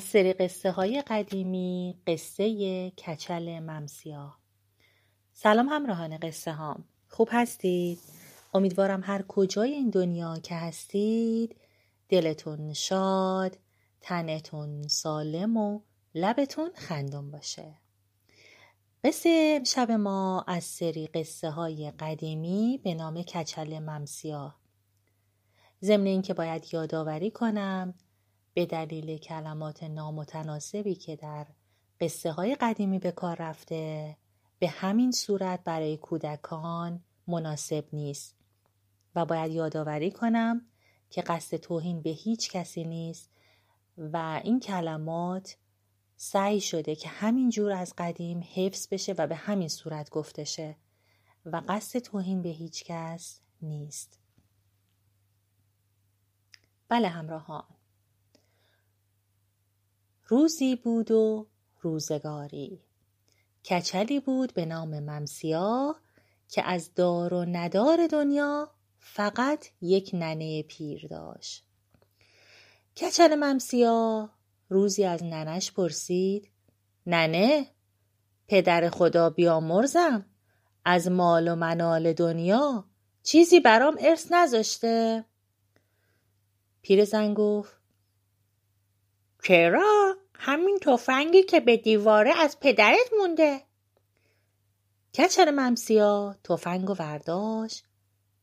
از سری قصه های قدیمی قصه کچل ممسیا. سلام همراهان قصه هام خوب هستید؟ امیدوارم هر کجای این دنیا که هستید دلتون شاد تنتون سالم و لبتون خندون باشه. قصه شب ما از سری قصه های قدیمی به نام کچل ممسیا. ضمن اینکه باید یادآوری کنم به دلیل کلمات نامتناسبی که در قصه های قدیمی به کار رفته به همین صورت برای کودکان مناسب نیست. و باید یادآوری کنم که قصد توهین به هیچ کسی نیست و این کلمات سعی شده که همین جور از قدیم حفظ بشه و به همین صورت گفته شه و قصد توهین به هیچ کس نیست. بله همراهان. روزی بود و روزگاری. کچلی بود به نام ممسیا که از دار و ندار دنیا فقط یک ننه پیر داشت. کچل ممسیا روزی از ننش پرسید ننه پدر خدا بیامرزم از مال و منال دنیا چیزی برام ارث نذاشته؟ پیرزن گفت چرا؟ همین تفنگی که به دیواره از پدرت مونده. کچل ممسیا تفنگ و ورداشت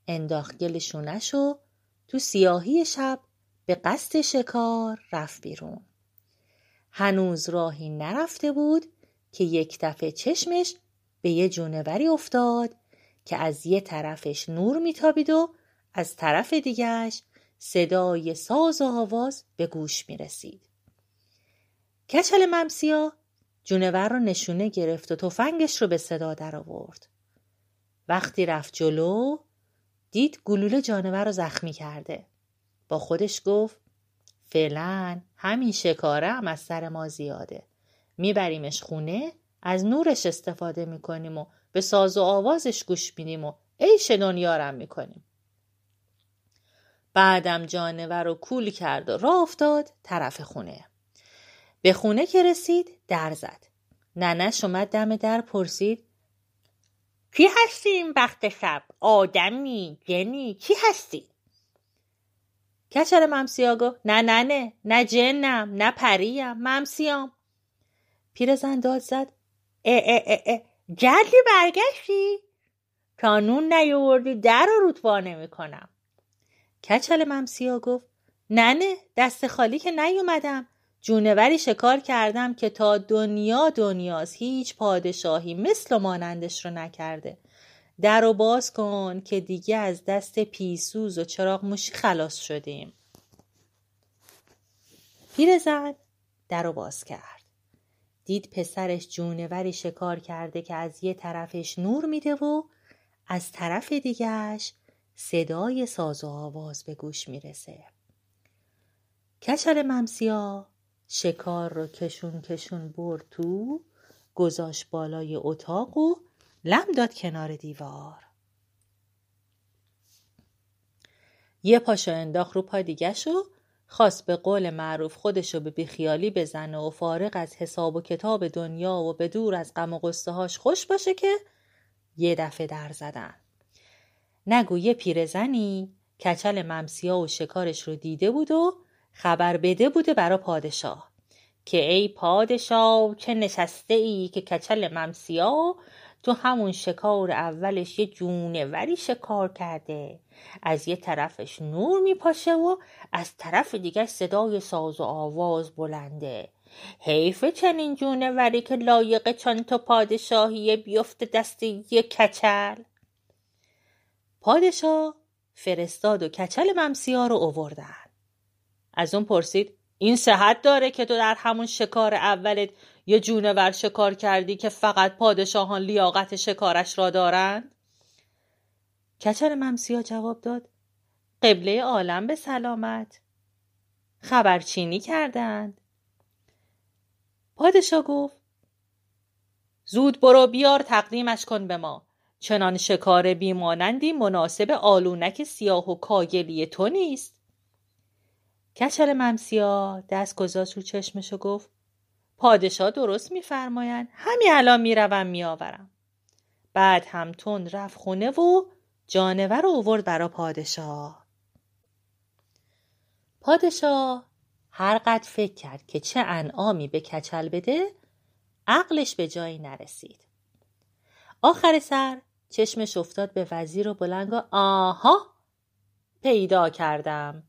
انداخت گل شونش و تو سیاهی شب به قصد شکار رفت بیرون. هنوز راهی نرفته بود که یک دفعه چشمش به یه جونوری افتاد که از یه طرفش نور میتابید و از طرف دیگرش صدای ساز و آواز به گوش می رسید. کچل ممسیا جونور رو نشونه گرفت و تفنگش رو به صدا در آورد. وقتی رفت جلو دید گلوله جانور رو زخمی کرده. با خودش گفت فعلا همین شکاره هم از سر ما زیاده. میبریمش خونه از نورش استفاده می‌کنیم و به ساز و آوازش گوش میدیم و عیش دنیارم می‌کنیم. بعدم جانور رو کول کرد و راه افتاد طرف خونه. به خونه که رسید در زد. ننش اومد دم در پرسید کی هستی این وقت شب؟ آدمی؟ جنی؟ کی هستی؟ کچل ممسیا گفت نه نه نه نه جنم نه پریم ممسیام پیرزن داد زد اه اه اه اه جدی برگشتی؟ تا نون نیاوردی در رو رتبا نمی‌کنم کچل ممسیا گفت ننه دست خالی که نیومدم جونوری شکار کردم که تا دنیا دنیاست هیچ پادشاهی مثل و مانندش رو نکرده. در رو باز کن که دیگه از دست پیسوز و چراغ موشی خلاص شدیم. پیرزن در رو باز کرد. دید پسرش جونوری شکار کرده که از یه طرفش نور میده و از طرف دیگهش صدای ساز و آواز به گوش می‌رسه. کچل ممسیا شکار رو کشون کشون برد تو گذاشت بالای اتاق و لم داد کنار دیوار. یه پاشو انداخت رو پا دیگهشو خواست به قول معروف خودشو به بیخیالی بزنه و فارغ از حساب و کتاب دنیا و به دور از غم و قصه هاش خوش باشه که یه دفعه در زدن. نگو یه پیرزنی کچل ممسیا و شکارش رو دیده بود و خبر بده بوده برا پادشاه. که ای پادشاه چه نشسته ای که کچل ممسیا تو همون شکار اولش یه جونوری شکار کرده. از یه طرفش نور میپاشه و از طرف دیگه صدای ساز و آواز بلنده. حیف چنین جونوری که لایق چند تا پادشاهی بیفته دست یه کچل. پادشاه فرستاد و کچل ممسیا رو اووردن. از اون پرسید این صحت داره که تو در همون شکار اولت یه جونور شکار کردی که فقط پادشاهان لیاقت شکارش را دارند؟ کچل ممسیا جواب داد قبله عالم به سلامت. خبرچینی کردند. پادشاه گفت زود برو بیار تقدیمش کن به ما. چنان شکار بیمانندی مناسب آلونک سیاه و کاگلی تو نیست. کچل ممسیا دست گذاشت رو چشمش و گفت پادشاه درست میفرمایند. همین الان می‌روم میآورم. بعد هم تند رفت خونه و جانور رو اوورد برا پادشاه. پادشاه هر قد فکر کرد که چه انعامی به کچل بده عقلش به جایی نرسید. آخر سر چشمش افتاد به وزیر و بلند آها پیدا کردم.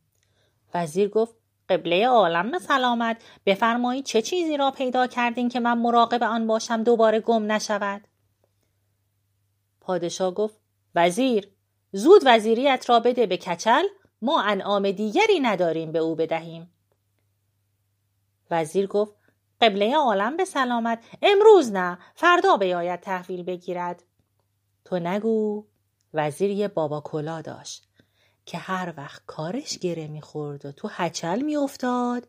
وزیر گفت قبله عالم سلامت. بفرمایید چه چیزی را پیدا کردین که من مراقب آن باشم دوباره گم نشود؟ پادشاه گفت وزیر زود وزیریت را بده به کچل. ما انعام دیگری نداریم به او بدهیم. وزیر گفت قبله عالم به سلامت. امروز نه فردا بیاید تحویل بگیرد. تو نگو وزیر یه بابا کلا داشت. که هر وقت کارش گره می‌خورد و تو هچل میافتاد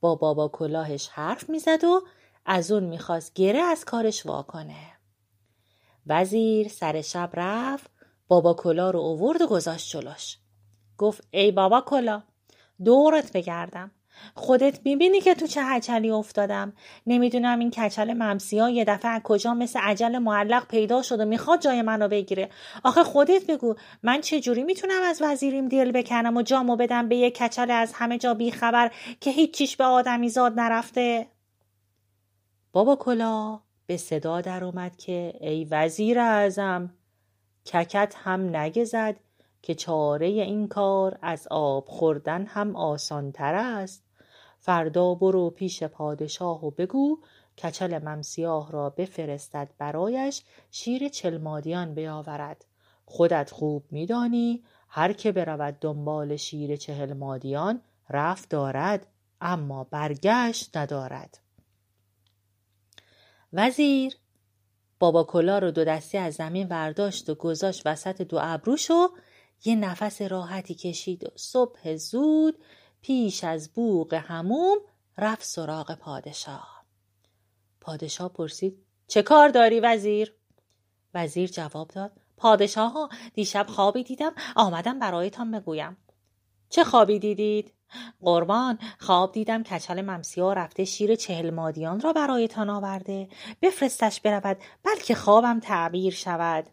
با بابا کلاهش حرف می‌زد و از اون می‌خواست گره از کارش واکنه وزیر سر شب رفت بابا کلا رو اوورد و گذاشت جلوش. گفت ای بابا کلا دورت بگردم. خودت می‌بینی که تو چه هچلی افتادم. نمی‌دونم این کچل ممسی ها یه دفعه از کجا مثل عجل معلق پیدا شد و می‌خواد جای منو بگیره. آخه خودت بگو من چه جوری می‌تونم از وزیریم دل بکنم و جامو بدم به یه کچل از همه جا بیخبر که هیچیش به آدمی زاد نرفته؟ بابا کلا به صدا در اومد که ای وزیر اعظم ککت هم نگزد که چاره این کار از آب خوردن هم آسانتر است. فردا برو پیش پادشاه و بگو کچل ممسیاه را بفرستد برایش شیر چلمادیان بیاورد. خودت خوب میدانی هر که برود دنبال شیر چهل مادیان رفت دارد اما برگشت ندارد. وزیر بابا کلا رو دو دستی از زمین ورداشت و گذاشت وسط دو ابروش و یه نفس راحتی کشید و صبح زود پیش از بوق هموم رفت سراغ پادشاه پادشاه پرسید چه کار داری وزیر؟ وزیر جواب داد پادشاه ها دیشب خوابی دیدم آمدم برایتان بگویم چه خوابی دیدید؟ قربان خواب دیدم کچل ممسیا رفته شیر چهل مادیان را برایتان آورده بفرستش برود بلکه خوابم تعبیر شود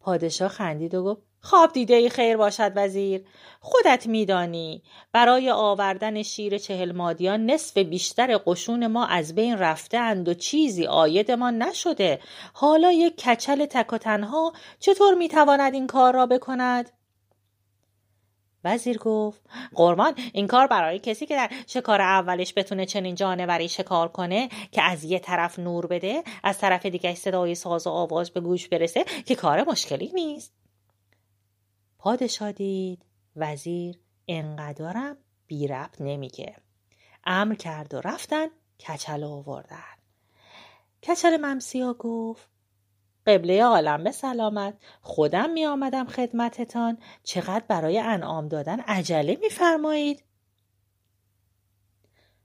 پادشاه خندید و گفت خواب دیده خیر باشد وزیر. خودت میدانی برای آوردن شیر چهل مادیان نصف بیشتر قشون ما از بین رفته اند و چیزی آیدمان نشده. حالا یک کچل تک و تنها چطور می‌تواند این کار را بکند؟ وزیر گفت قربان این کار برای کسی که در شکار اولش بتونه چنین جانوری شکار کنه که از یه طرف نور بده از طرف دیگه صدای ساز و آواز به گوش برسه که کار مشکلی نیست. پادشاه دید وزیر انقدرم بی ربط نمیگه امر کرد و رفتن کچل آوردن. کچل ممسیا گفت قبله عالم به سلامت. خودم می آمدم خدمتتان. چقدر برای انعام دادن عجله میفرمایید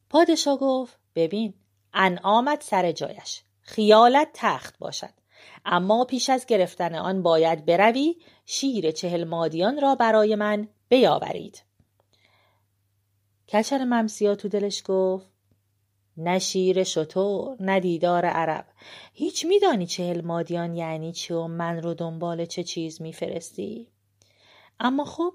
پادشاه گفت ببین انعامت سر جایش. خیالت تخت باشد. اما پیش از گرفتن آن باید بروی شیر چهل مادیان را برای من بیاورید. کچل ممسیا تو دلش گفت نه شیر شطور نه دیدار عرب. هیچ میدانی چهل مادیان یعنی چی و من رو دنبال چه چیز میفرستی؟ اما خب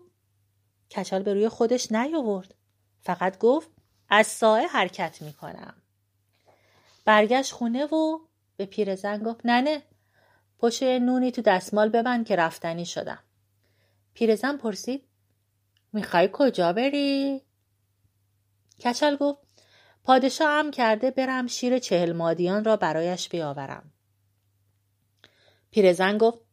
کچل به روی خودش نیاورد. فقط گفت از سایه حرکت می‌کنم. برگشت خونه و به پیرزن گفت نه پشت نونی تو دستمال ببند که رفتنی شدم پیرزن پرسید می‌خوای کجا بری؟ کچل گفت پادشاه هم کرده برم شیر چهل مادیان را برایش بیاورم پیرزن گفت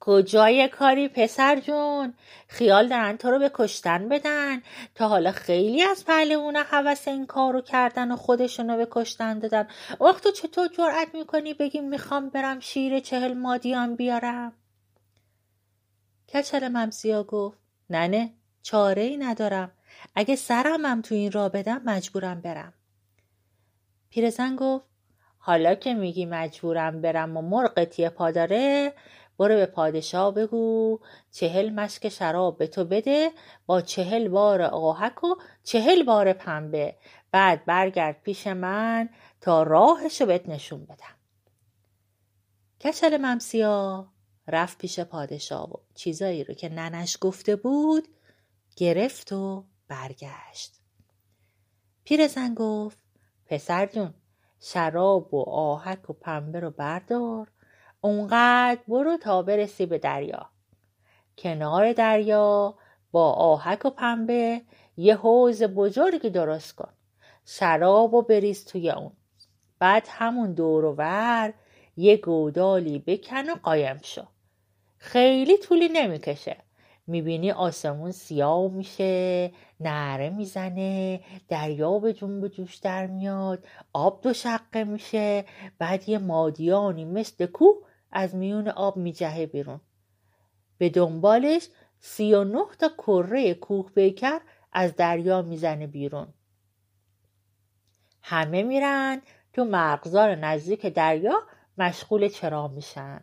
کجای کاری پسر جون؟ خیال دارن تو رو به کشتن بدن. تا حالا خیلی از پهلوون حوث این کار رو کردن و خودشون رو به کشتن دادن. وقت تو چطور جرأت می‌کنی بگی می‌خوام برم شیر چهل مادیان بیارم؟ کچل ممسیا گفت ننه چاره ای ندارم. اگه سرمم تو این را بدم مجبورم برم. پیرزن گفت حالا که میگی مجبورم برم و مرغ تیه پا داره برو به پادشاه بگو چهل مشک شراب به تو بده با چهل بار آهک و چهل بار پنبه. بعد برگرد پیش من تا راهشو بهت نشون بدم. کچل ممسیا رفت پیش پادشاه و چیزایی رو که ننش گفته بود گرفت و برگشت. پیرزن گفت پسر جون شراب و آهک و پنبه رو بردار اونقدر برو تا برسی به دریا. کنار دریا با آهک و پنبه یه حوز بزرگی درست کن. شراب و بریز توی اون. بعد همون دور و ور یه گودالی بکن و قایم شو. خیلی طولی نمی‌کشه. می‌بینی آسمون سیاه میشه نره می‌زنه دریا به جنب جوش در میاد آب دو شقه میشه بعد یه مادیانی مثل کوه از میون آب میجهه بیرون. به دنبالش سی و نه تا کره کوه بیکر از دریا می‌زنه بیرون. همه میرن تو مرغزار نزدیک دریا مشغول چرا میشن.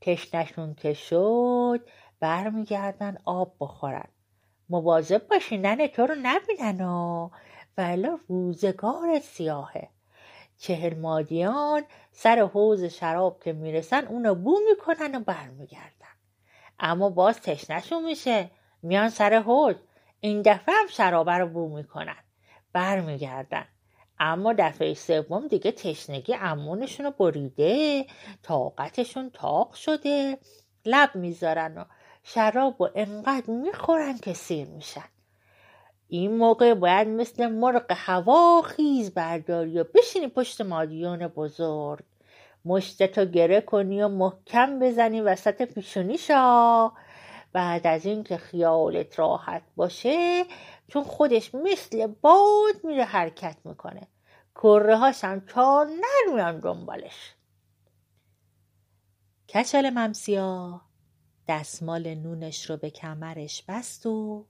تشنشون که شد برمیگردن آب بخورن. مواظب باشین ننه تو رو نبینن و ولی روزگار سیاهه. چهل مادیان سر حوز شراب که می‌رسن اونو بو می‌کنن و برمیگردن. اما باز تشنشون میشه. میان سر حوز این دفعه هم شرابه رو بو می‌کنن. برمیگردن. اما دفعه سوم دیگه تشنگی امونشون رو بریده. طاقتشون تاق شده. لب می‌ذارن و شراب و انقدر می‌خورن که سیر میشن. این موقع باید مثل مرغ هوا خیز برداری و بشینی پشت مادیون بزرگ. مشتتو گره کنی و محکم بزنی وسط پیشونیشا بعد از اینکه خیالت راحت باشه چون خودش مثل باد میره حرکت می‌کنه. کره هاش هم چار نرمیان دنبالش. کچل ممسیا دستمال نونش رو به کمرش بست و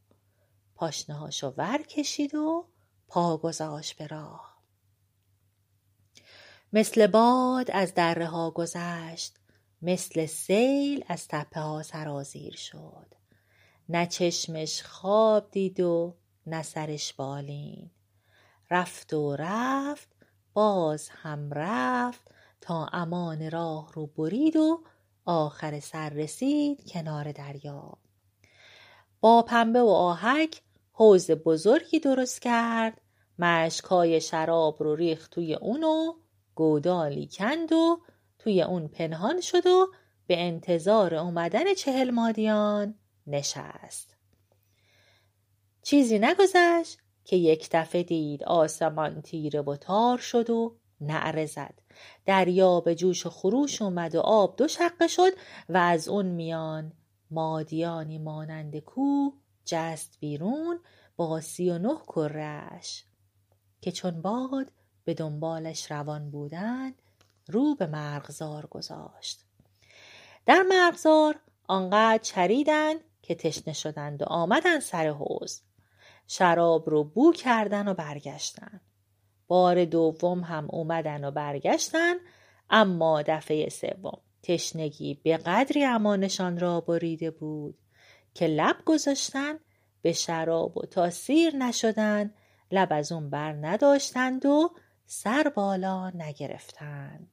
پاشنهاشو ور کشید و پا گذاشت به راه. مثل باد از دره ها گذشت مثل سیل از تپه ها سرازیر شد. نه چشمش خواب دید و نه سرش بالین. رفت و رفت باز هم رفت تا امان راه رو برید و آخر سر رسید کنار دریا. با پنبه و آهک حوز بزرگی درست کرد مشکای شراب رو ریخت توی اونو گودالی کند و توی اون پنهان شد و به انتظار اومدن چهل مادیان نشست. چیزی نگذشت که یک دفعه دید آسمان تیره و تار شد و نعره زد. دریا به جوش و خروش اومد و آب دو شقه شد و از اون میان مادیانی مانند کو جست بیرون با سی و نه کرش که چون باد به دنبالش روان بودند رو به مرغزار گذاشت. در مرغزار آنقدر چریدند که تشنه شدند و آمدن سر حوز شراب رو بو کردن و برگشتن بار دوم هم اومدن و برگشتن اما دفعه سوم تشنگی به قدری امانشان را بریده بود که لب گذاشتن به شراب و تا سیر نشدن لب از اون بر نداشتند و سر بالا نگرفتند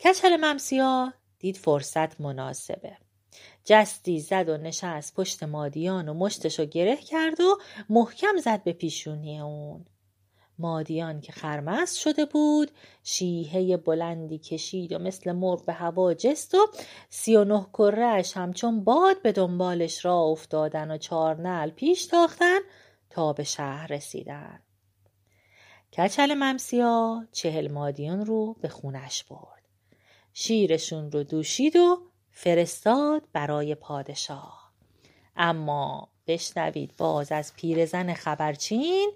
کچل ممسیا دید فرصت مناسبه. جستی زد و نشست پشت مادیان و مشتشو گره کرد و محکم زد به پیشونی اون. مادیان که خرمست شده بود شیهه بلندی کشید و مثل مرغ به هوا جست و سی و نه کرهش همچون باد به دنبالش را افتادن و چار نل پیش تاختن تا به شهر رسیدن. کچل ممسیا چهل مادیان رو به خونش برد. شیرشون رو دوشید و فرستاد برای پادشاه. اما بشنوید باز از پیرزن خبرچین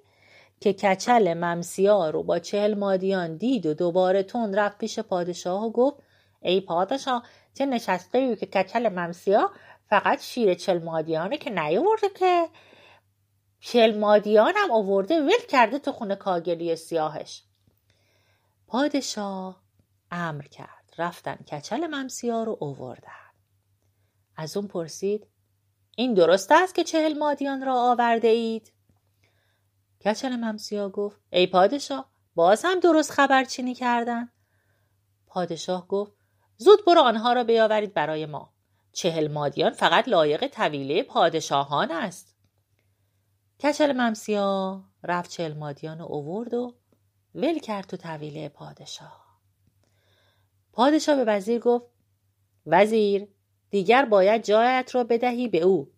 که کچل ممسیا رو با چهل مادیان دید و دوباره تون رفت پیش پادشاه و گفت ای پادشاه چه نشسته که کچل ممسیا فقط شیر چل مادیانه که نیورده که چل مادیان هم آورده ول کرده تو خونه کاگلی سیاهش پادشاه امر کرد رفتن کچل ممسیا رو اووردن از اون پرسید این درست است که چهل مادیان را آورده اید؟ کچل ممسیا گفت ای پادشاه باز هم درست خبرچینی کردن؟ پادشاه گفت زود برو آنها را بیاورید برای ما. چهل مادیان فقط لایق طویله پادشاهان است. کچل ممسیا رفت چهل مادیان رو اوورد و ول کرد تو طویله پادشاه. پادشاه به وزیر گفت وزیر دیگر باید جایت را بدهی به او.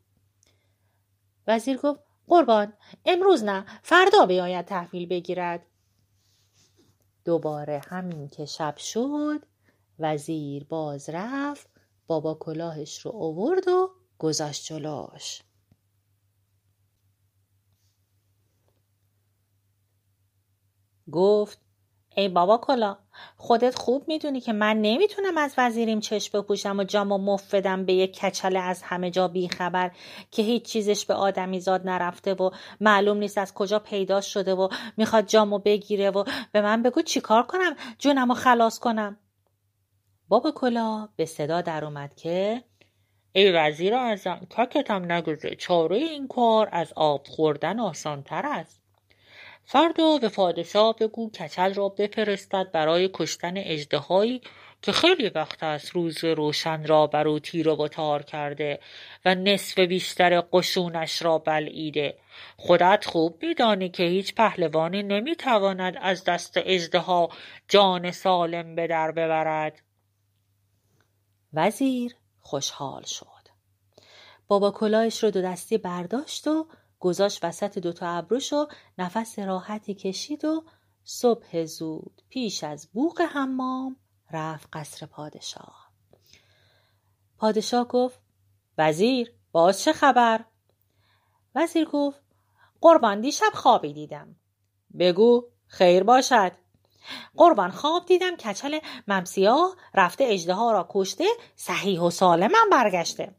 وزیر گفت قربان امروز نه فردا بیاید تحویل بگیرد. دوباره همین که شب شد وزیر باز رفت بابا کلاهش رو اوورد و گذاشت جلوش. گفت ای بابا کلا خودت خوب می‌دونی که من نمی‌تونم از وزیریم چشم بپوشم و جام و مفدم به یک کچله از همه جا بیخبر که هیچ چیزش به آدمی زاد نرفته و معلوم نیست از کجا پیدا شده و می‌خواد جامو بگیره و به من بگو چیکار کنم جونم و خلاص کنم. بابا کلا به صدا در اومد که ای وزیر اعظم تکتم نگذه چاره این کار از آب خوردن آسانتر است. فردا به پادشاه بگو کچل را بفرستد برای کشتن اجدهایی که خیلی وقت است روز روشن را بر او تیر و تار کرده و نصف بیشتر قشونش را بلعیده. خودت خوب میدانی که هیچ پهلوانی نمی‌تواند از دست اجدها جان سالم به در ببرد. وزیر خوشحال شد. بابا کلاهش رو دو دستی برداشت و گذاشت وسط دوتا ابروش و نفس راحتی کشید و صبح زود پیش از بوق حمام رفت قصر پادشاه. پادشاه گفت وزیر باز چه خبر؟ وزیر گفت قربان دیشب خوابی دیدم. بگو خیر باشد. قربان خواب دیدم کچل ممسیا رفته اجده را کشته صحیح و سالمم برگشته.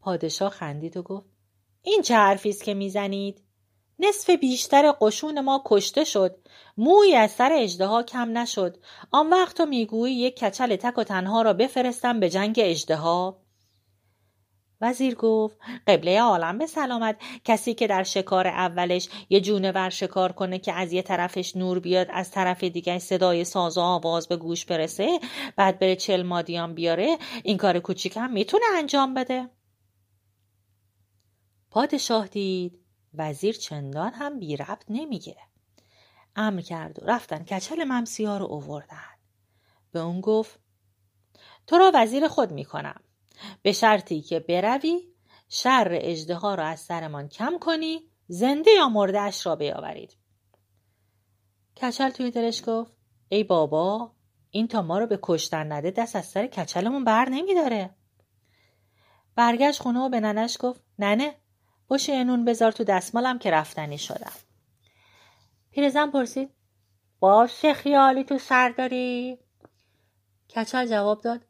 پادشاه خندید و گفت این چه حرفی است که می‌زنید؟ نصف بیشتر قشون ما کشته شد. موی از سر اجدها کم نشد. آن وقت تو می‌گویی یک کچل تک و تنها را بفرستم به جنگ اجدها وزیر گفت قبله عالم به سلامت. کسی که در شکار اولش یه جونور شکار کنه که از یه طرفش نور بیاد از طرف دیگه صدای ساز و آواز به گوش برسه بعد بره چل مادیان بیاره این کار کوچیک هم می‌تونه انجام بده. پادشاه دید. وزیر چندان هم بی ربط نمیگه. امر کرد و رفتن کچل ممسیا رو اووردن. به اون گفت تو را وزیر خود می‌کنم. به شرطی که بروی شر اجده را از سرمان کم کنی زنده یا مردهش را بیاورید. کچل توی دلش گفت ای بابا این تا ما رو به کشتن نده دست از سر کچلمون بر نمیداره. برگشت خونه و به ننش گفت ننه باشه نون بذار تو دستمالم که رفتنی شدم. پیرزن پرسید باشه خیالی تو سر داری؟ کچل جواب داد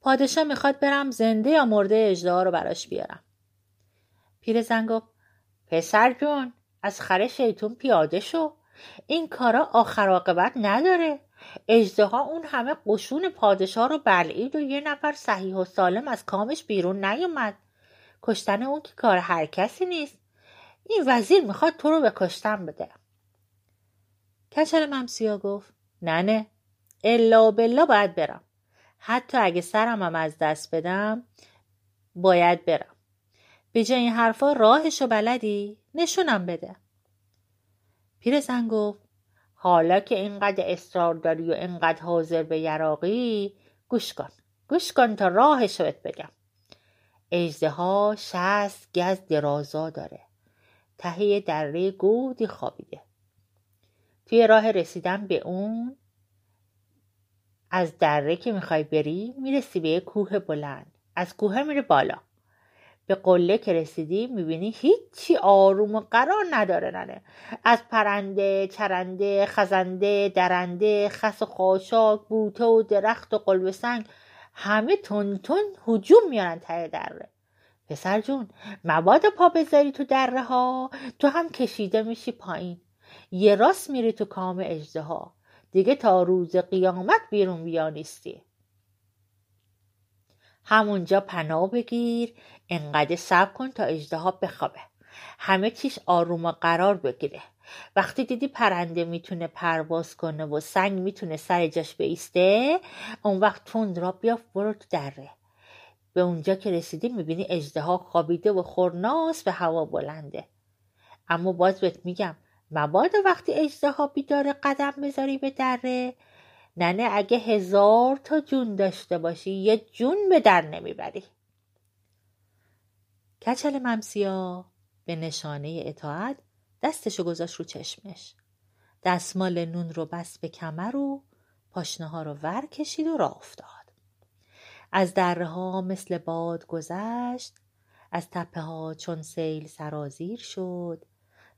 پادشاه می‌خواد برم زنده یا مرده اجده رو براش بیارم. پیرزن گفت پسر جون از خر شیطون پیاده شو. این کارا آخر عاقبت نداره. اجده اون همه قشون پادشاه رو بلعید و یه نفر صحیح و سالم از کامش بیرون نیومد. کشتن اون که کار هر کسی نیست. این وزیر می‌خواد تو رو به کشتن بده. کچل ممسیا گفت نه نه الا بلا باید برم. حتی اگه سرم هم از دست بدم باید برم. به جای این حرفا راهشو بلدی؟ نشونم بده. پیرزن گفت حالا که اینقدر اصرار داری و اینقدر حاضر به یراقی گوش کن. گوش کن تا راهشو بهت بگم. ها شست گز درازا داره. تهیه دره گودی خوابیده. توی راه رسیدن به اون از دره که می‌خوای بری می‌رسی به کوه بلند. از کوه میره بالا. به قله که رسیدی می‌بینی هیچی آروم و قرار نداره ننه. از پرنده چرنده خزنده درنده خس و خاشاک بوته و درخت و قلب سنگ همه تون تون هجوم میارن ته دره. پسر جون مبادا پا بذاری تو دره ها تو هم کشیده میشی پایین. یه راست میری تو کام اجده ها دیگه تا روز قیامت بیرون بیانیستی همونجا پناه بگیر انقدر صبر کن تا اجدها بخوابه. همه چیش آروم و قرار بگیره. وقتی دیدی پرنده می‌تونه پرواز کنه و سنگ می‌تونه سر جاش بیسته اون وقت تند را بیافت برو تو دره. به اونجا که رسیدی می‌بینی اجدها خوابیده و خورناس به هوا بلنده. اما باز بهت میگم مبادا وقتی اجدها بیداره قدم بذاری به دره ننه اگه هزار تا جون داشته باشی یه جون به در نمی‌بری. کچل ممسیا به نشانه اطاعت دستشو گذاشت رو چشمش. دستمال نون رو بست به کمر و پاشنه ها رو ور کشید و راه افتاد. از دره ها مثل باد گذشت از تپه ها چون سیل سرازیر شد.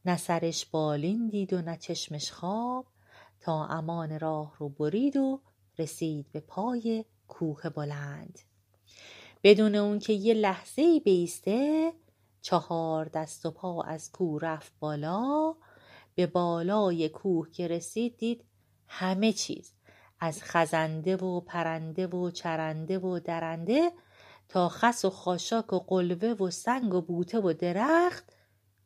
نه سرش بالین دید و نه چشمش خواب. تا امان راه رو برید و رسید به پای کوه بلند. بدون اون که یه لحظه ای بیسته چهار دست و پا از کوه رفت بالا. به بالای کوه که رسید دید همه چیز از خزنده و پرنده و چرنده و درنده تا خس و خاشاک و قلوه و سنگ و بوته و درخت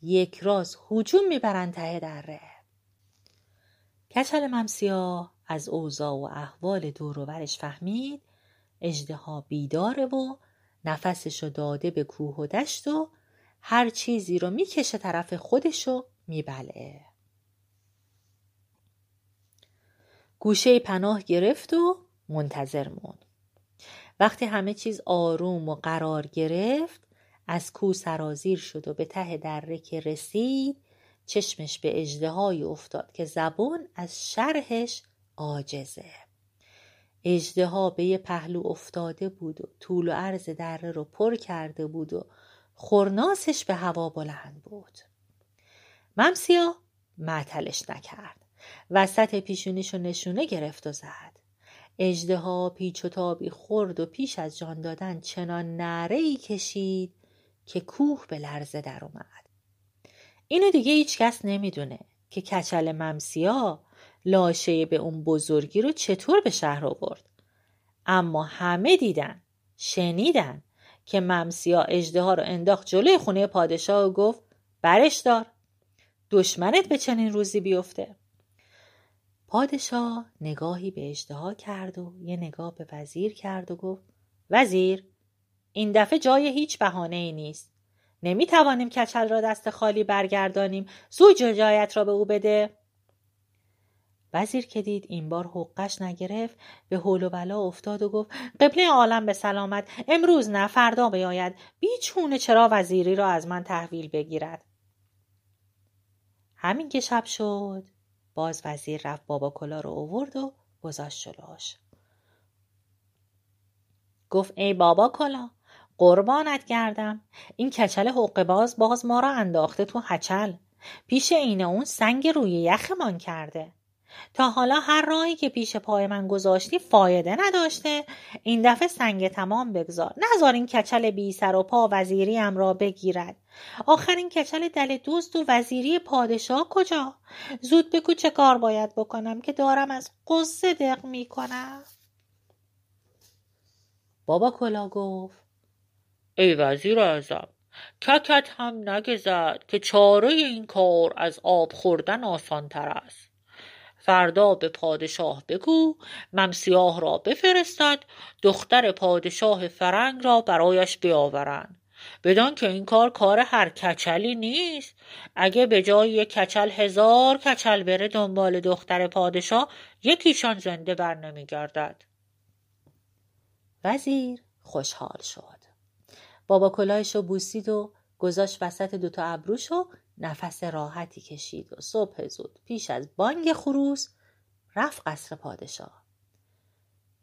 یک راز هجوم می‌برند ته دره. کچل ممسیا از اوضاع و احوال دوروبرش فهمید اجدها بیداره و نفسشو داده به کوه و دشت و هر چیزی رو می‌کشه طرف خودشو میبلعه گوشه پناه گرفت و منتظر موند. وقتی همه چیز آروم و قرار گرفت از کو سرازیر شد و به ته دره که رسید چشمش به اجدهایی افتاد که زبون از شرحش عاجزه. اجدها به یه پهلو افتاده بود و طول و عرض دره رو پر کرده بود و خورناسش به هوا بلند بود. ممسیا معطلش نکرد. وسط پیشونیشو نشونه گرفت و زد. اجدها پیچ و تابی خورد و پیش از جان دادن چنان نره کشید که کوه به لرزه در اومد. اینو دیگه هیچ کس نمی‌دونه که کچل ممسیا لاشه به اون بزرگی رو چطور به شهر آورد. اما همه دیدن شنیدن که ممسیا اجده رو انداخت جلوی خونه پادشاه و گفت برش دار دشمنت به چنین روزی بیفته. پادشاه نگاهی به اجده کرد و یه نگاه به وزیر کرد و گفت وزیر این دفعه جای هیچ بهانه ای نیست. نمی توانیم کچل را دست خالی برگردانیم. زود جایت را به او بده. وزیر که دید این بار حقش نگرفت به حول و بلا افتاد و گفت قبله عالم به سلامت امروز نه فردا بیاید. بیچونه چرا وزیری را از من تحویل بگیرد؟ همین که شب شد باز وزیر رفت بابا کلا رو اوورد و گذاشت شلوش گفت ای بابا کلا قربانت کردم این کچل حقه باز باز ما را انداخته تو هچل پیش این اون سنگ روی یخمان کرده. تا حالا هر راهی که پیش پای من گذاشتی فایده نداشته. این دفعه سنگ تمام بگذار. نذار این کچل بی سر و پا وزیریم را بگیرد. آخرین کچل دل دوست و وزیری پادشاه کجا؟ زود بگو چه کار باید بکنم که دارم از قصه دق می‌کنم. بابا کلا گفت ای وزیر اعظم ککت هم نگذد که چاره این کار از آب خوردن آسان تر است. فردا به پادشاه بگو ممسیاه را بفرستد دختر پادشاه فرنگ را برایش بیاورند. بدان که این کار کار هر کچلی نیست. اگه به جای یک کچل هزار کچل بره دنبال دختر پادشاه یکیشان زنده بر نمیگردد. وزیر خوشحال شد. بابا کلاهش بوسید و گذاشت وسط دوتا ابروش و نفس راحتی کشید و صبح زود پیش از بانگ خروس رفت قصر پادشاه.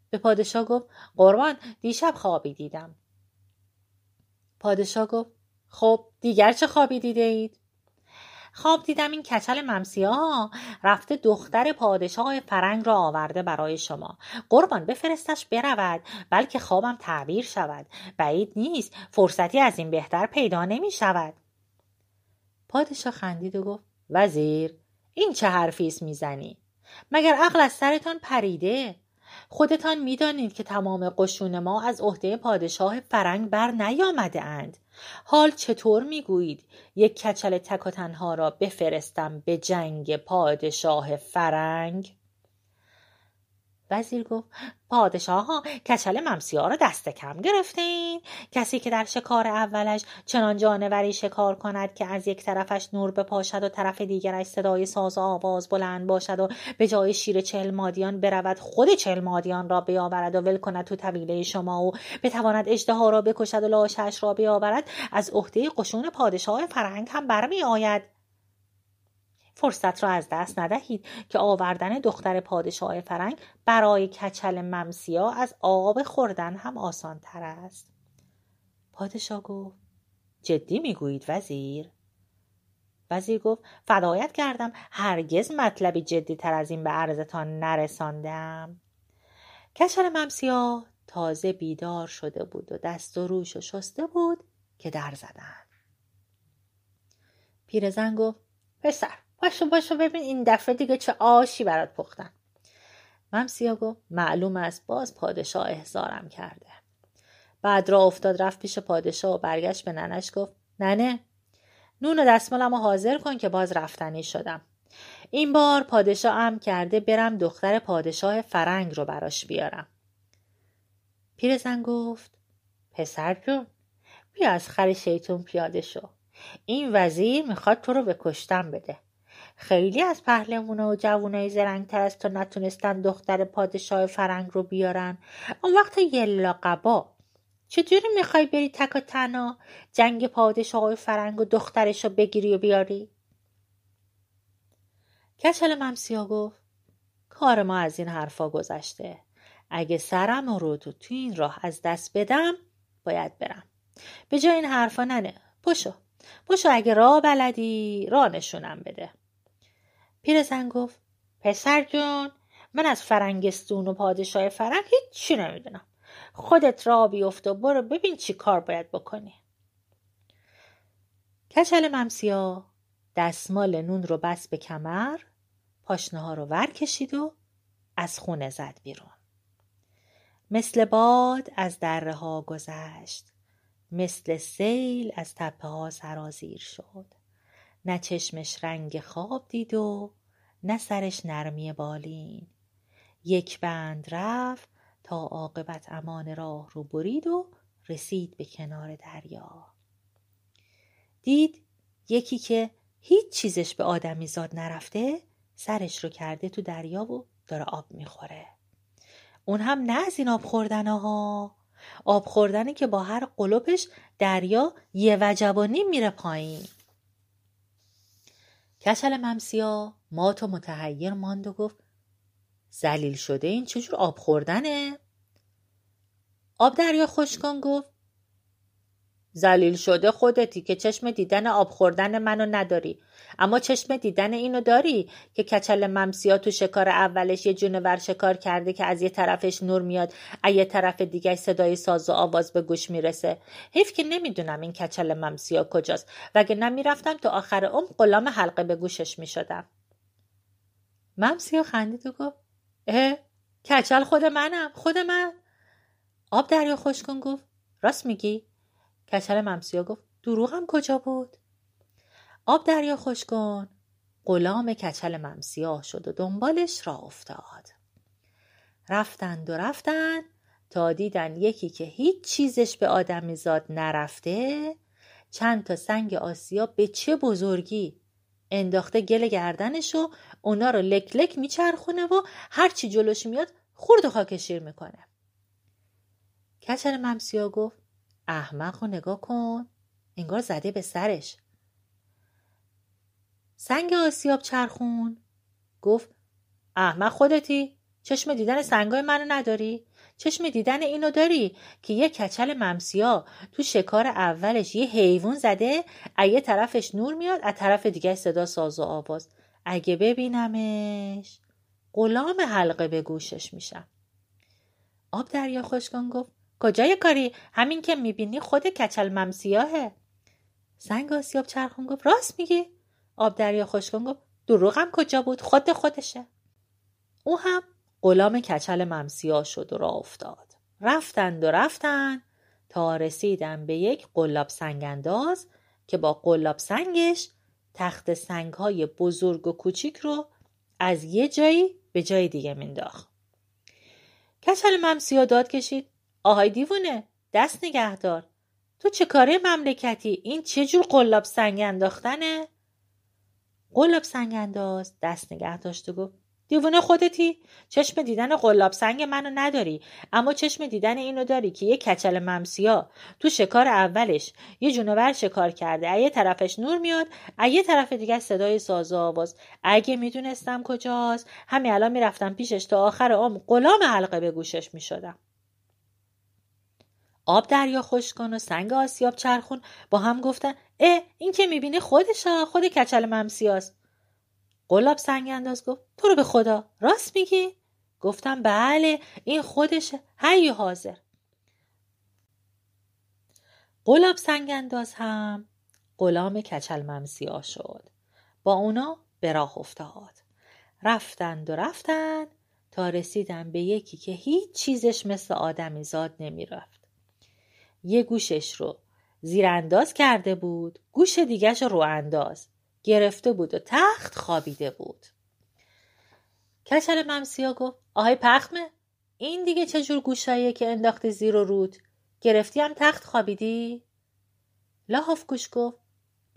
به پادشاه گفت قربان دیشب خوابی دیدم. پادشاه گفت خب دیگر چه خوابی دیده اید؟ خواب دیدم این کچل ممسیا رفته دختر پادشاه فرنگ را آورده برای شما. قربان بفرستش برود بلکه خوابم تعبیر شود. بعید نیست فرصتی از این بهتر پیدا نمی شود پادشاه خندید و گفت وزیر این چه حرفی است می‌زنی؟ مگر عقل از سرتان پریده؟ خودتان می‌دانید که تمام قشون ما از عهده پادشاه فرنگ بر نیامده اند. حال چطور می‌گویید؟ یک کچل تک و تنها را بفرستم به جنگ پادشاه فرنگ؟ وزیر گفت پادشاه ها کچل ممسی ها را دست کم گرفتین کسی که در شکار اولش چنان جانوری شکار کند که از یک طرفش نور بپاشد و طرف دیگرش صدای ساز و آواز بلند باشد و به جای شیر چل مادیان برود خود چل مادیان را بیاورد و ول کند تو طویله شما و بتواند اجدها را بکشد و لاشش را بیاورد از عهده قشون پادشاه فرهنگ هم برمی آید فرصت را از دست ندهید که آوردن دختر پادشاه فرنگ برای کچل ممسیا از آب خوردن هم آسان تر است. پادشاه گفت جدی می‌گویید وزیر؟ وزیر گفت فدایت کردم هرگز مطلبی جدی تر از این به عرضتان نرساندم. کچل ممسیا تازه بیدار شده بود و دست و روش و شسته بود که در زدن. پیرزن گفت پسر باشو باشو ببین این دفعه دیگه چه آشی برات پختن. گفت معلوم است باز پادشاه احضارم کرده. بعد را افتاد رفت پیش پادشاه و برگشت به ننش گفت ننه نون و دستمالم حاضر کن که باز رفتنی شدم. این بار پادشاه ام کرده برم دختر پادشاه فرنگ رو براش بیارم. پیرزن گفت پسر جون بیا از خر شیطون پیاده شو. این وزیر می‌خواد تو رو به کشتن بده. خیلی از پهلمونا و جوونای زرنگتر از تو نتونستن دختر پادشاه فرنگ رو بیارن. اون وقت یلا قبا چطوری می‌خوای بری تک و جنگ پادشاه فرنگ و دخترش رو بگیری و بیاری؟ کچل ممسیا گفت کار ما از این حرفا گذشته. اگه سرم رو تو تو این راه از دست بدم باید برم. به جای این حرفا ننه پشو. پشو اگه راه بلدی راه نشونم بده. پیرزن گفت پسر جون من از فرنگستون و پادشاه فرنگ هیچی نمی‌دونم. خودت را بیفت و برو ببین چی کار باید بکنی. کچل ممسیا دستمال نون رو بس به کمر پاشنه ها رو ور کشید و از خونه زد بیرون. مثل باد از دره ها گذشت مثل سیل از تپه ها سرازیر شد. نه چشمش رنگ خواب دید و نه سرش نرمی بالین. یک بند رفت تا عاقبت امان راه رو برید و رسید به کنار دریا. دید یکی که هیچ چیزش به آدمی زاد نرفته سرش رو کرده تو دریا و داره آب می‌خوره. اون هم نه از این آب خوردن ها آب خوردنی که با هر قلوبش دریا یه وجبانی میره پایین. کچل ممسیا مات و متحیر ماند و گفت زلیل شده این چجور آب خوردنه؟ آب دریا خوشکن گفت زلیل شده خودتی که چشم دیدن آب خوردن منو نداری. اما چشم دیدن اینو داری که کچل ممسیا تو شکار اولش یه جونور شکار کرده که از یه طرفش نور میاد از یه طرف دیگه صدای ساز و آواز به گوش می‌رسه. حیف که نمی‌دونم این کچل ممسیا کجاست. وگه نمی‌رفتم تو آخر عمر غلام حلقه به گوشش می‌شدم. ممسیا خندید و گفت اه کچل خود منم خود من. آب دریا خوشکن گفت راست میگی؟ کچل ممسیا گفت دروغم کجا بود؟ آب دریا خوش کن. غلام کچل ممسیا شد و دنبالش را افتاد. رفتند و رفتند. تا دیدن یکی که هیچ چیزش به آدمی زاد نرفته چند تا سنگ آسیا به چه بزرگی انداخته گل گردنش و اونا رو لک لک میچرخونه و هرچی جلوش میاد خورد و خاکشیر می‌کنه. کچل ممسیا گفت احمق رو نگاه کن. انگار زده به سرش. سنگ آسیاب چرخون گفت احمق خودتی؟ چشم دیدن سنگای منو نداری؟ چشم دیدن اینو داری که یه کچل ممسیا تو شکار اولش یه حیوان زده یه طرفش نور میاد از طرف دیگه صدا ساز و آواز. اگه ببینمش. غلام حلقه به گوشش میشم آب دریا خوشگان گفت کجای کاری؟ همین که می‌بینی خود کچل ممسیاهه سنگ آسیاب چرخون گفت راست میگی. آب دریا خوشگان گفت دروغم کجا بود؟ خود خودشه. او هم غلام کچل ممسیا شد و را افتاد. رفتند و رفتند تا رسیدن به یک قلاب سنگ انداز که با قلاب سنگش تخت سنگ های بزرگ و کوچیک رو از یه جایی به جای دیگه مینداخت. کچل ممسیا داد کشید. آهای دیوونه دست نگهدار. تو چه کاره مملکتی؟ این چه جور قلاب سنگ انداختنه؟ قلاب سنگ انداز دست نگه داشت و گفت دیوونه خودتی؟ چشم دیدن قلاب سنگ منو نداری اما چشم دیدن اینو داری که یه کچل ممسیا. تو شکار اولش یه جونور شکار کرده. ایه طرفش نور میاد ایه طرف دیگه صدای ساز آواز. اگه می‌دونستم کجاست همین الان می‌رفتم پیشش تا آخر عمر غلام حلقه به گوشش می‌شدم. آب دریا خوش کن و سنگ آسیاب چرخون. با هم گفتن اه این که می‌بینی خودشه خود کچل ممسیاست قلاب سنگ انداز گفت تو رو به خدا راست میگی؟ گفتم بله این خودشه هی حاضر. قلاب سنگ انداز هم غلام کچل ممسیا شد. با اونا به راه افتاد. رفتند و رفتند تا رسیدن به یکی که هیچ چیزش مثل آدمی زاد نمی رفت. یه گوشش رو. زیر انداز کرده بود گوش دیگش رو انداز گرفته بود و تخت خوابیده بود. کچل ممسیا گفت آهای پخمه این دیگه چه جور گوشاییه که انداختی زیر و رود؟ گرفتی هم تخت خوابیدی؟ لاحاف گوش گفت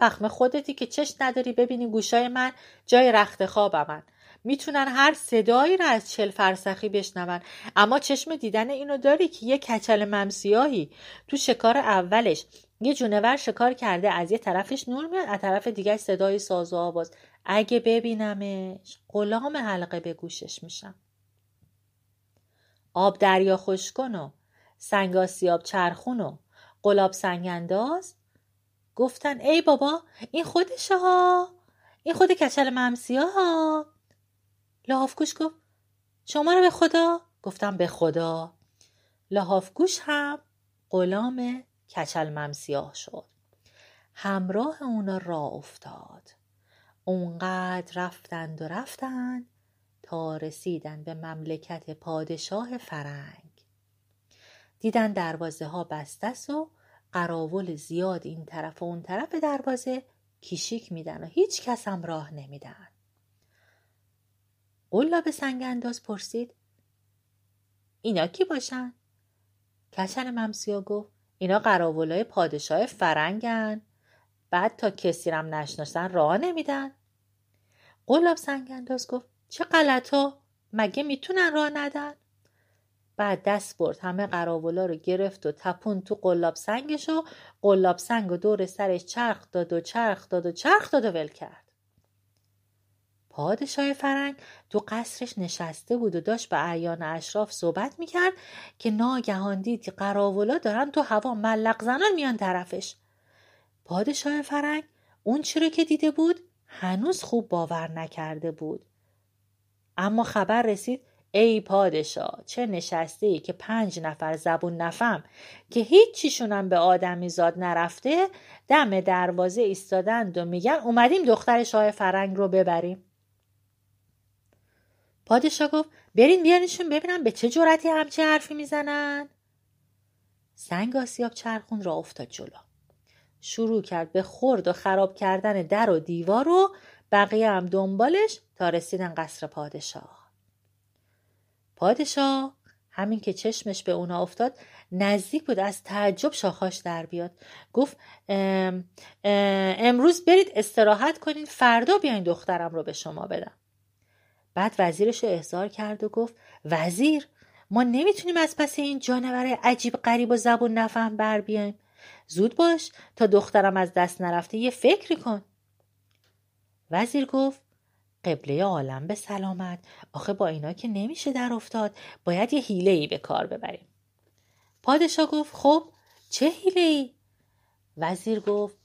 پخمه خودتی که چش نداری ببینی گوشای من جای رخت خوابمن. می‌تونن هر صدایی را از چل فرسخی بشنون. اما چشم دیدن اینو داری که یه کچل ممسیاهی تو شکار اولش. یه جونور شکار کرده از یه طرفش نور میاد از طرف دیگه صدای ساز و آواز. اگه ببینمش غلام حلقه به گوشش میشم. آب دریا خوش کن و سنگ آسیاب چرخون و قلاب سنگ انداز. گفتن ای بابا این خودشه ها این خود کچل ممسیا ها گوش گفت شما رو به خدا؟ گفتم به خدا. گوش هم غلام کچل ممسیاه شد. همراه اونا را افتاد. اونقدر رفتند و رفتند تا رسیدن به مملکت پادشاه فرنگ. دیدن دروازه ها بسته و قراول زیاد این طرف و اون طرف دروازه کیشیک میدن و هیچ کس هم راه نمیدن. قلا به سنگ انداز پرسید. اینا کی باشن؟ کچل ممسیا گفت. اینا قراولای پادشاه فرنگن. بعد تا کسی رم نشناسن راه نمیدن. قلاب سنگ انداز گفت. چه غلطا؟ مگه می‌تونن راه ندن؟ بعد دست برد. همه قراولا رو گرفت و تپون تو قلاب سنگش و قلاب سنگ و دور سرش چرخ داد و چرخ داد و چرخ داد و ول کرد. پادشاه فرنگ تو قصرش نشسته بود و داشت به اعیان اشراف صحبت می‌کرد که ناگهان دید که قراولا دارن تو هوا ملق زنان میان طرفش. پادشاه فرنگ اون چی که دیده بود هنوز خوب باور نکرده بود. اما خبر رسید ای پادشاه چه نشسته ای که پنج نفر زبون نفم که هیچیشونم به آدمی زاد نرفته دم دروازه ایستادند و میگن اومدیم دختر شاه فرنگ رو ببریم. پادشاه گفت برین بیارنشون ببینم به چه جرأتی همچه حرفی می‌زنن. سنگ آسیاب چرخون را افتاد جلو. شروع کرد به خرد و خراب کردن در و دیوار و بقیه هم دنبالش تا رسیدن قصر پادشاه. پادشاه همین که چشمش به اونا افتاد نزدیک بود از تعجب شاخاش در بیاد. گفت امروز برید استراحت کنین فردا بیاین دخترم رو به شما بدم. بعد وزیرش رو احضار کرد و گفت وزیر ما نمی‌تونیم از پس این جانور عجیب غریب و زبون نفهم بر بیایم. زود باش تا دخترم از دست نرفته یه فکری کن. وزیر گفت قبله عالم به سلامت. آخه با اینا که نمیشه در افتاد. باید یه حیله ای به کار ببریم. پادشاه گفت خب چه حیله ای؟ وزیر گفت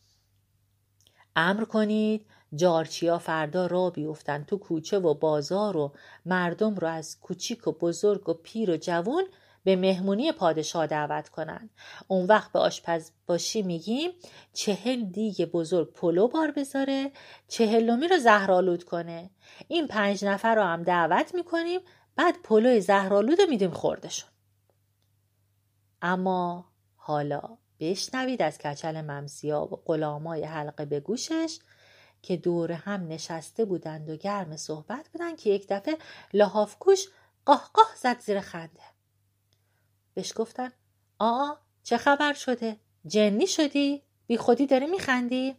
امر کنید جارچیا فردا را بیفتن تو کوچه و بازار و مردم رو از کوچیک و بزرگ و پیر و جوان به مهمونی پادشاه دعوت کنن اون وقت به آشپز باشی میگیم چهل دیگ بزرگ پلو بار بذاره چهلمی رو زهرالود کنه. این پنج نفر رو هم دعوت می‌کنیم بعد پلو زهرالود رو میدیم خوردشون. اما حالا بشنوید از کچل ممسیاب و غلامای حلقه به گوشش که دور هم نشسته بودند و گرم صحبت بودند که یک دفعه لحافکوش قاه زد زیر خنده. بهش گفتن آ چه خبر شده؟ جنی شدی؟ بی خودی داری میخندی؟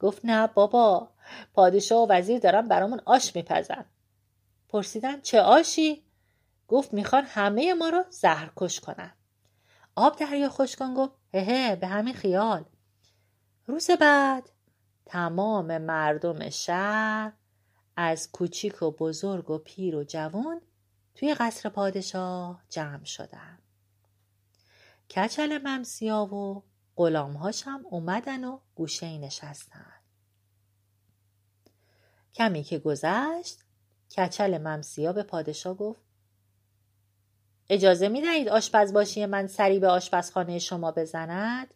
گفت نه بابا پادشاه و وزیر دارن برامون آش میپزن. پرسیدن چه آشی؟ گفت می‌خوان همه ما رو زهرکش کنن. آب دریا خوشکن گفت هه به همین خیال. روز بعد تمام مردم شهر از کوچیک و بزرگ و پیر و جوان توی قصر پادشاه جمع شدن کچل ممسیا و غلامهاش هم اومدن و گوشه نشستن کمی که گذشت کچل ممسیا به پادشاه گفت اجازه می دهید آشپز باشی من سری به آشپزخانه شما بزند؟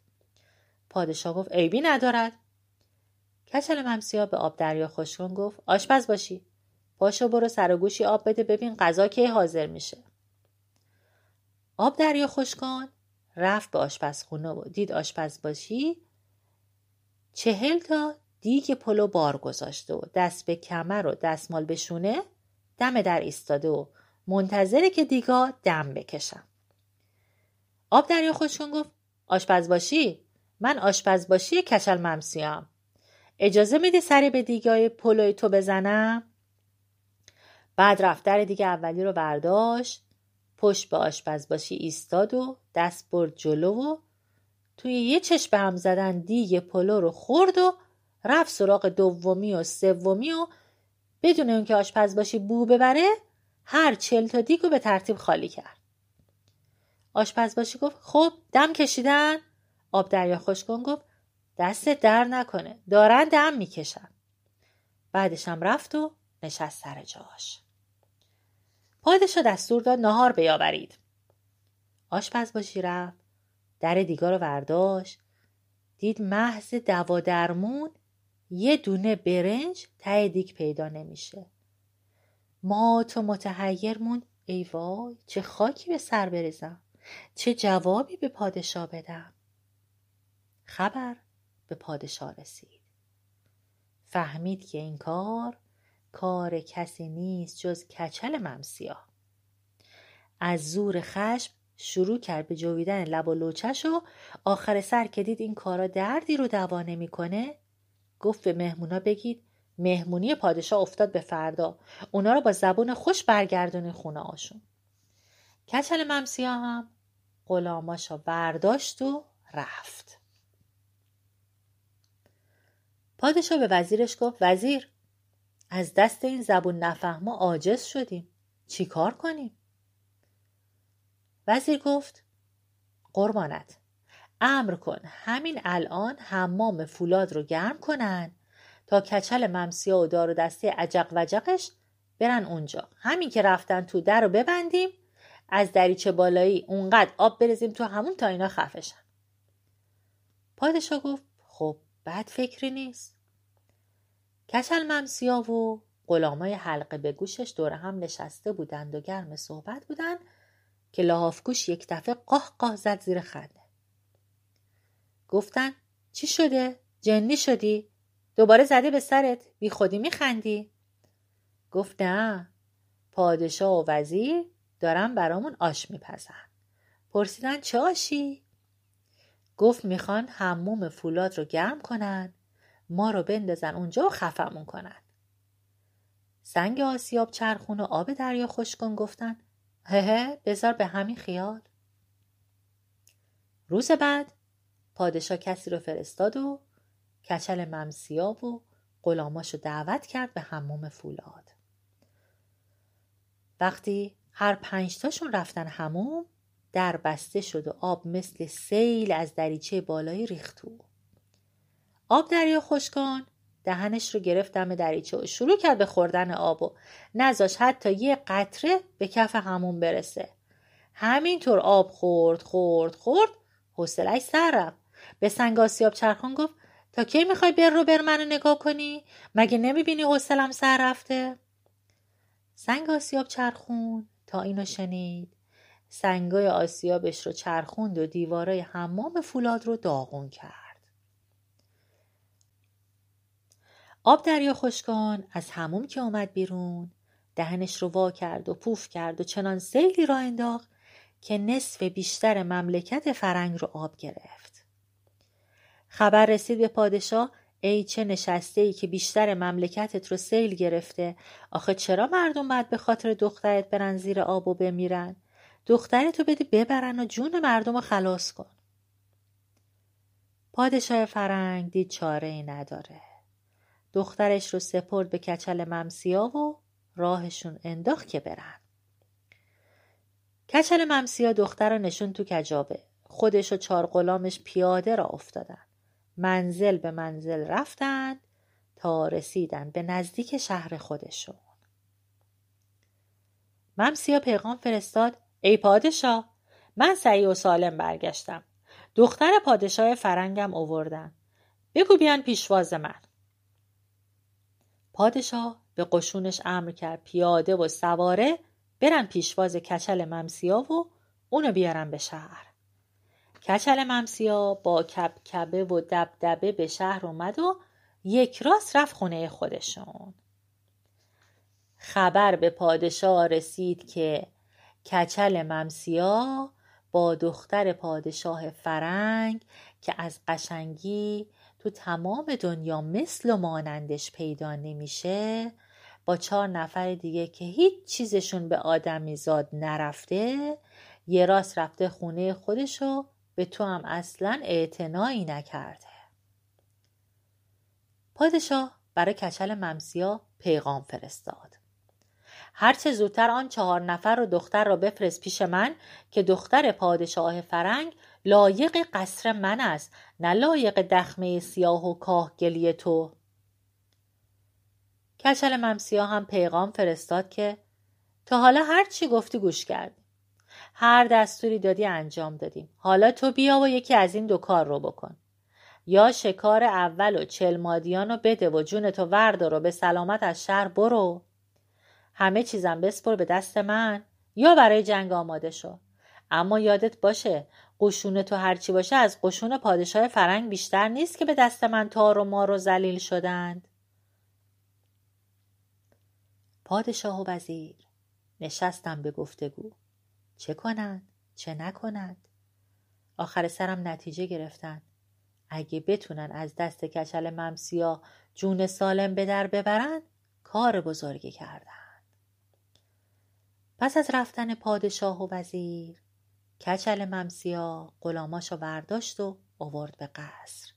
پادشاه گفت عیبی ندارد. کچل ممسیا به آب دریا خوشکن گفت آشپز باشی. پاشو برو سر و گوشی آب بده ببین غذا کی حاضر میشه. آب دریا خوشکن رفت به آشپزخونه و دید آشپز باشی. چهل تا دیگ پلو بار گذاشته و دست به کمر و دستمال به دم در ایستاده و منتظره که دیگا دم بکشم. آب دریا خوشکن گفت آشپز باشی؟ من آشپز باشی کچل ممسیام اجازه میدی سری به دیگای پلوی تو بزنم؟ بعد رفت در دیگه اولی رو برداشت پشت به آشپز باشی ایستاد و دست برد جلو و توی یه چشم هم زدن دیگ پلو رو خورد و رفت سراغ دومی و سومی و بدون اون آشپز باشی بو ببره هر چل تا دیگو به ترتیب خالی کرد. آشپز باشی گفت خب دم کشیدن؟ آب دریا خوشکن گفت دست در نکنه. دارن دم می‌کشن. بعدش هم رفت و نشست سر جاش. پادشاه دستور داد نهار بیاورید. آشپز باشی رفت در دیگا رو برداشت دید محض دوا درمون یه دونه برنج ته دیگ پیدا نمیشه. ما تو متحیر موند ای وای چه خاکی به سر بریزم. چه جوابی به پادشاه بدم. خبر؟ به پادشاه رسید. فهمید که این کار کار کسی نیست جز کچل ممسیا از زور خشم شروع کرد به جویدن لب و لوچش و آخر سر که دید این کارا دردی رو دوا نمی‌کنه گفت به مهمونا بگید مهمونی پادشاه افتاد به فردا. اونا رو با زبون خوش برگردونی خونه آشون کچل ممسیا هم غلاماشا برداشت و رفت. پادشاه به وزیرش گفت وزیر از دست این زبون نفهما عاجز شدیم. چی کار کنیم؟ وزیر گفت قربانت. امر کن. همین الان حمام فولاد رو گرم کنن تا کچل ممسیا و دار و دسته عجق وجقش برن اونجا. همین که رفتن تو در رو ببندیم از دریچه بالایی اونقدر آب برزیم تو همون تا اینا خفشن پادشاه گفت خب. بد فکری نیست. کچل ممسیا و غلامای حلقه به گوشش دور هم نشسته بودند و گرم صحبت بودند که لحافگوش یک دفعه قاه قاه زد زیر خنده. گفتن چی شده؟ جنی شدی؟ دوباره زده به سرت؟ بی خودی میخندی گفت نه. پادشاه و وزیر دارن برامون آش میپزن. پرسیدن چه آشی؟ گفت می‌خوان حموم فولاد رو گرم کنن ما رو بندازن اونجا و خفمون کنن. سنگ آسیاب چرخون و آب دریا خوش کن گفتن. هه بذار به همین خیال. روز بعد پادشاه کسی رو فرستاد و کچل ممسیا و غلاماشو دعوت کرد به حمام فولاد. وقتی هر پنجتاشون رفتن هموم در بسته شد و آب مثل سیل از دریچه بالایی ریختو آب دریا خوشکان دهنش رو گرفت دم دریچه و شروع کرد به خوردن آب و نذاش حتی یه قطره به کف همون برسه. همینطور آب خورد خورد خورد حوصلش سر رفت. به سنگ آسیاب چرخان گفت تا کی می‌خوای بر رو بر منو نگاه کنی؟ مگه نمی‌بینی حوصلم سر رفته؟ سنگ آسیاب چرخون تا اینو شنید. سنگای آسیابش رو چرخوند و دیوارای حمام فولاد رو داغون کرد آب دریا خشکان از هموم که اومد بیرون دهنش رو وا کرد و پوف کرد و چنان سیلی را انداخت که نصف بیشتر مملکت فرنگ رو آب گرفت. خبر رسید به پادشاه ای چه نشسته ای که بیشتر مملکتت رو سیل گرفته آخه چرا مردم باید به خاطر دخترت برن زیر آب و بمیرن دخترتو بده ببرن و جون مردم رو خلاص کن. پادشاه فرنگ دید چاره ای نداره. دخترش رو سپرد به کچل ممسیا و راهشون انداخت که برن. کچل ممسیا دختر رو نشون تو کجابه. خودش و چار غلامش پیاده را افتادن. منزل به منزل رفتند تا رسیدن به نزدیک شهر خودشون. ممسیا پیغام فرستاد ای پادشاه من سعی و سالم برگشتم. دختر پادشاه فرنگم اووردن. بگو بیان پیشواز من. پادشاه به قشونش امر کرد پیاده و سواره برن پیشواز کچل ممسیا و اونو بیارن به شهر. کچل ممسیا با کبکبه و دبدبه به شهر اومد و یک راست رفت خونه خودشون. خبر به پادشاه رسید که کچل ممسیا با دختر پادشاه فرنگ که از قشنگی تو تمام دنیا مثل و مانندش پیدا نمیشه با چهار نفر دیگه که هیچ چیزشون به آدمی زاد نرفته یه راست رفته خونه خودشو به تو هم اصلا اعتنایی نکرده. پادشاه برای کچل ممسیا پیغام فرستاد. هرچه زودتر آن چهار نفر و دختر را بفرست پیش من که دختر پادشاه فرنگ لایق قصر من است نه لایق دخمه سیاه و کاهگلی تو. کچل ممسیا هم پیغام فرستاد که تا حالا هر چی گفتی گوش کرد. هر دستوری دادی انجام دادیم. حالا تو بیا و یکی از این دو کار رو بکن. یا شکار اول و چلمادیان رو بده و جون تو وردار و به سلامت از شهر برو. همه چیزم بسپر به دست من. یا برای جنگ آماده شو. اما یادت باشه قشون تو هرچی باشه از قشون پادشاه فرنگ بیشتر نیست که به دست من تار و مار و زلیل شدند. پادشاه و وزیر نشستم به گفتگو. چه کنند؟ چه نکنند؟ آخر سرم نتیجه گرفتن. اگه بتونن از دست کچل ممسیا جون سالم به در ببرن کار بزرگی کردن. پس از رفتن پادشاه و وزیر کچل ممسیا غلاماشو برداشت و آورد به قصر.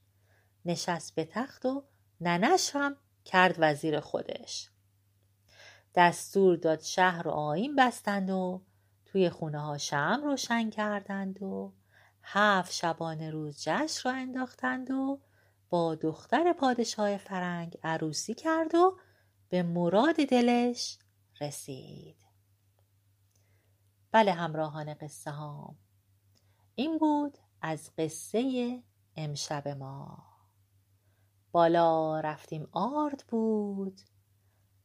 نشست به تخت و ننش هم کرد وزیر خودش. دستور داد شهر و آین بستند و توی خونه ها شم روشن کردند و هفت شبانه روز جشن را انداختند و با دختر پادشاه فرنگ عروسی کرد و به مراد دلش رسید. بله همراهان قصه ها این بود از قصه امشب ما. بالا رفتیم آرد بود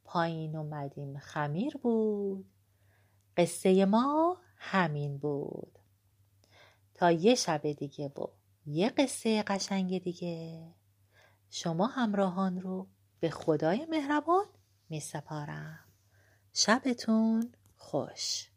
پایین اومدیم خمیر بود. قصه ما همین بود. تا یه شب دیگه با یه قصه قشنگ دیگه. شما همراهان رو به خدای مهربان می سپارم شبتون خوش.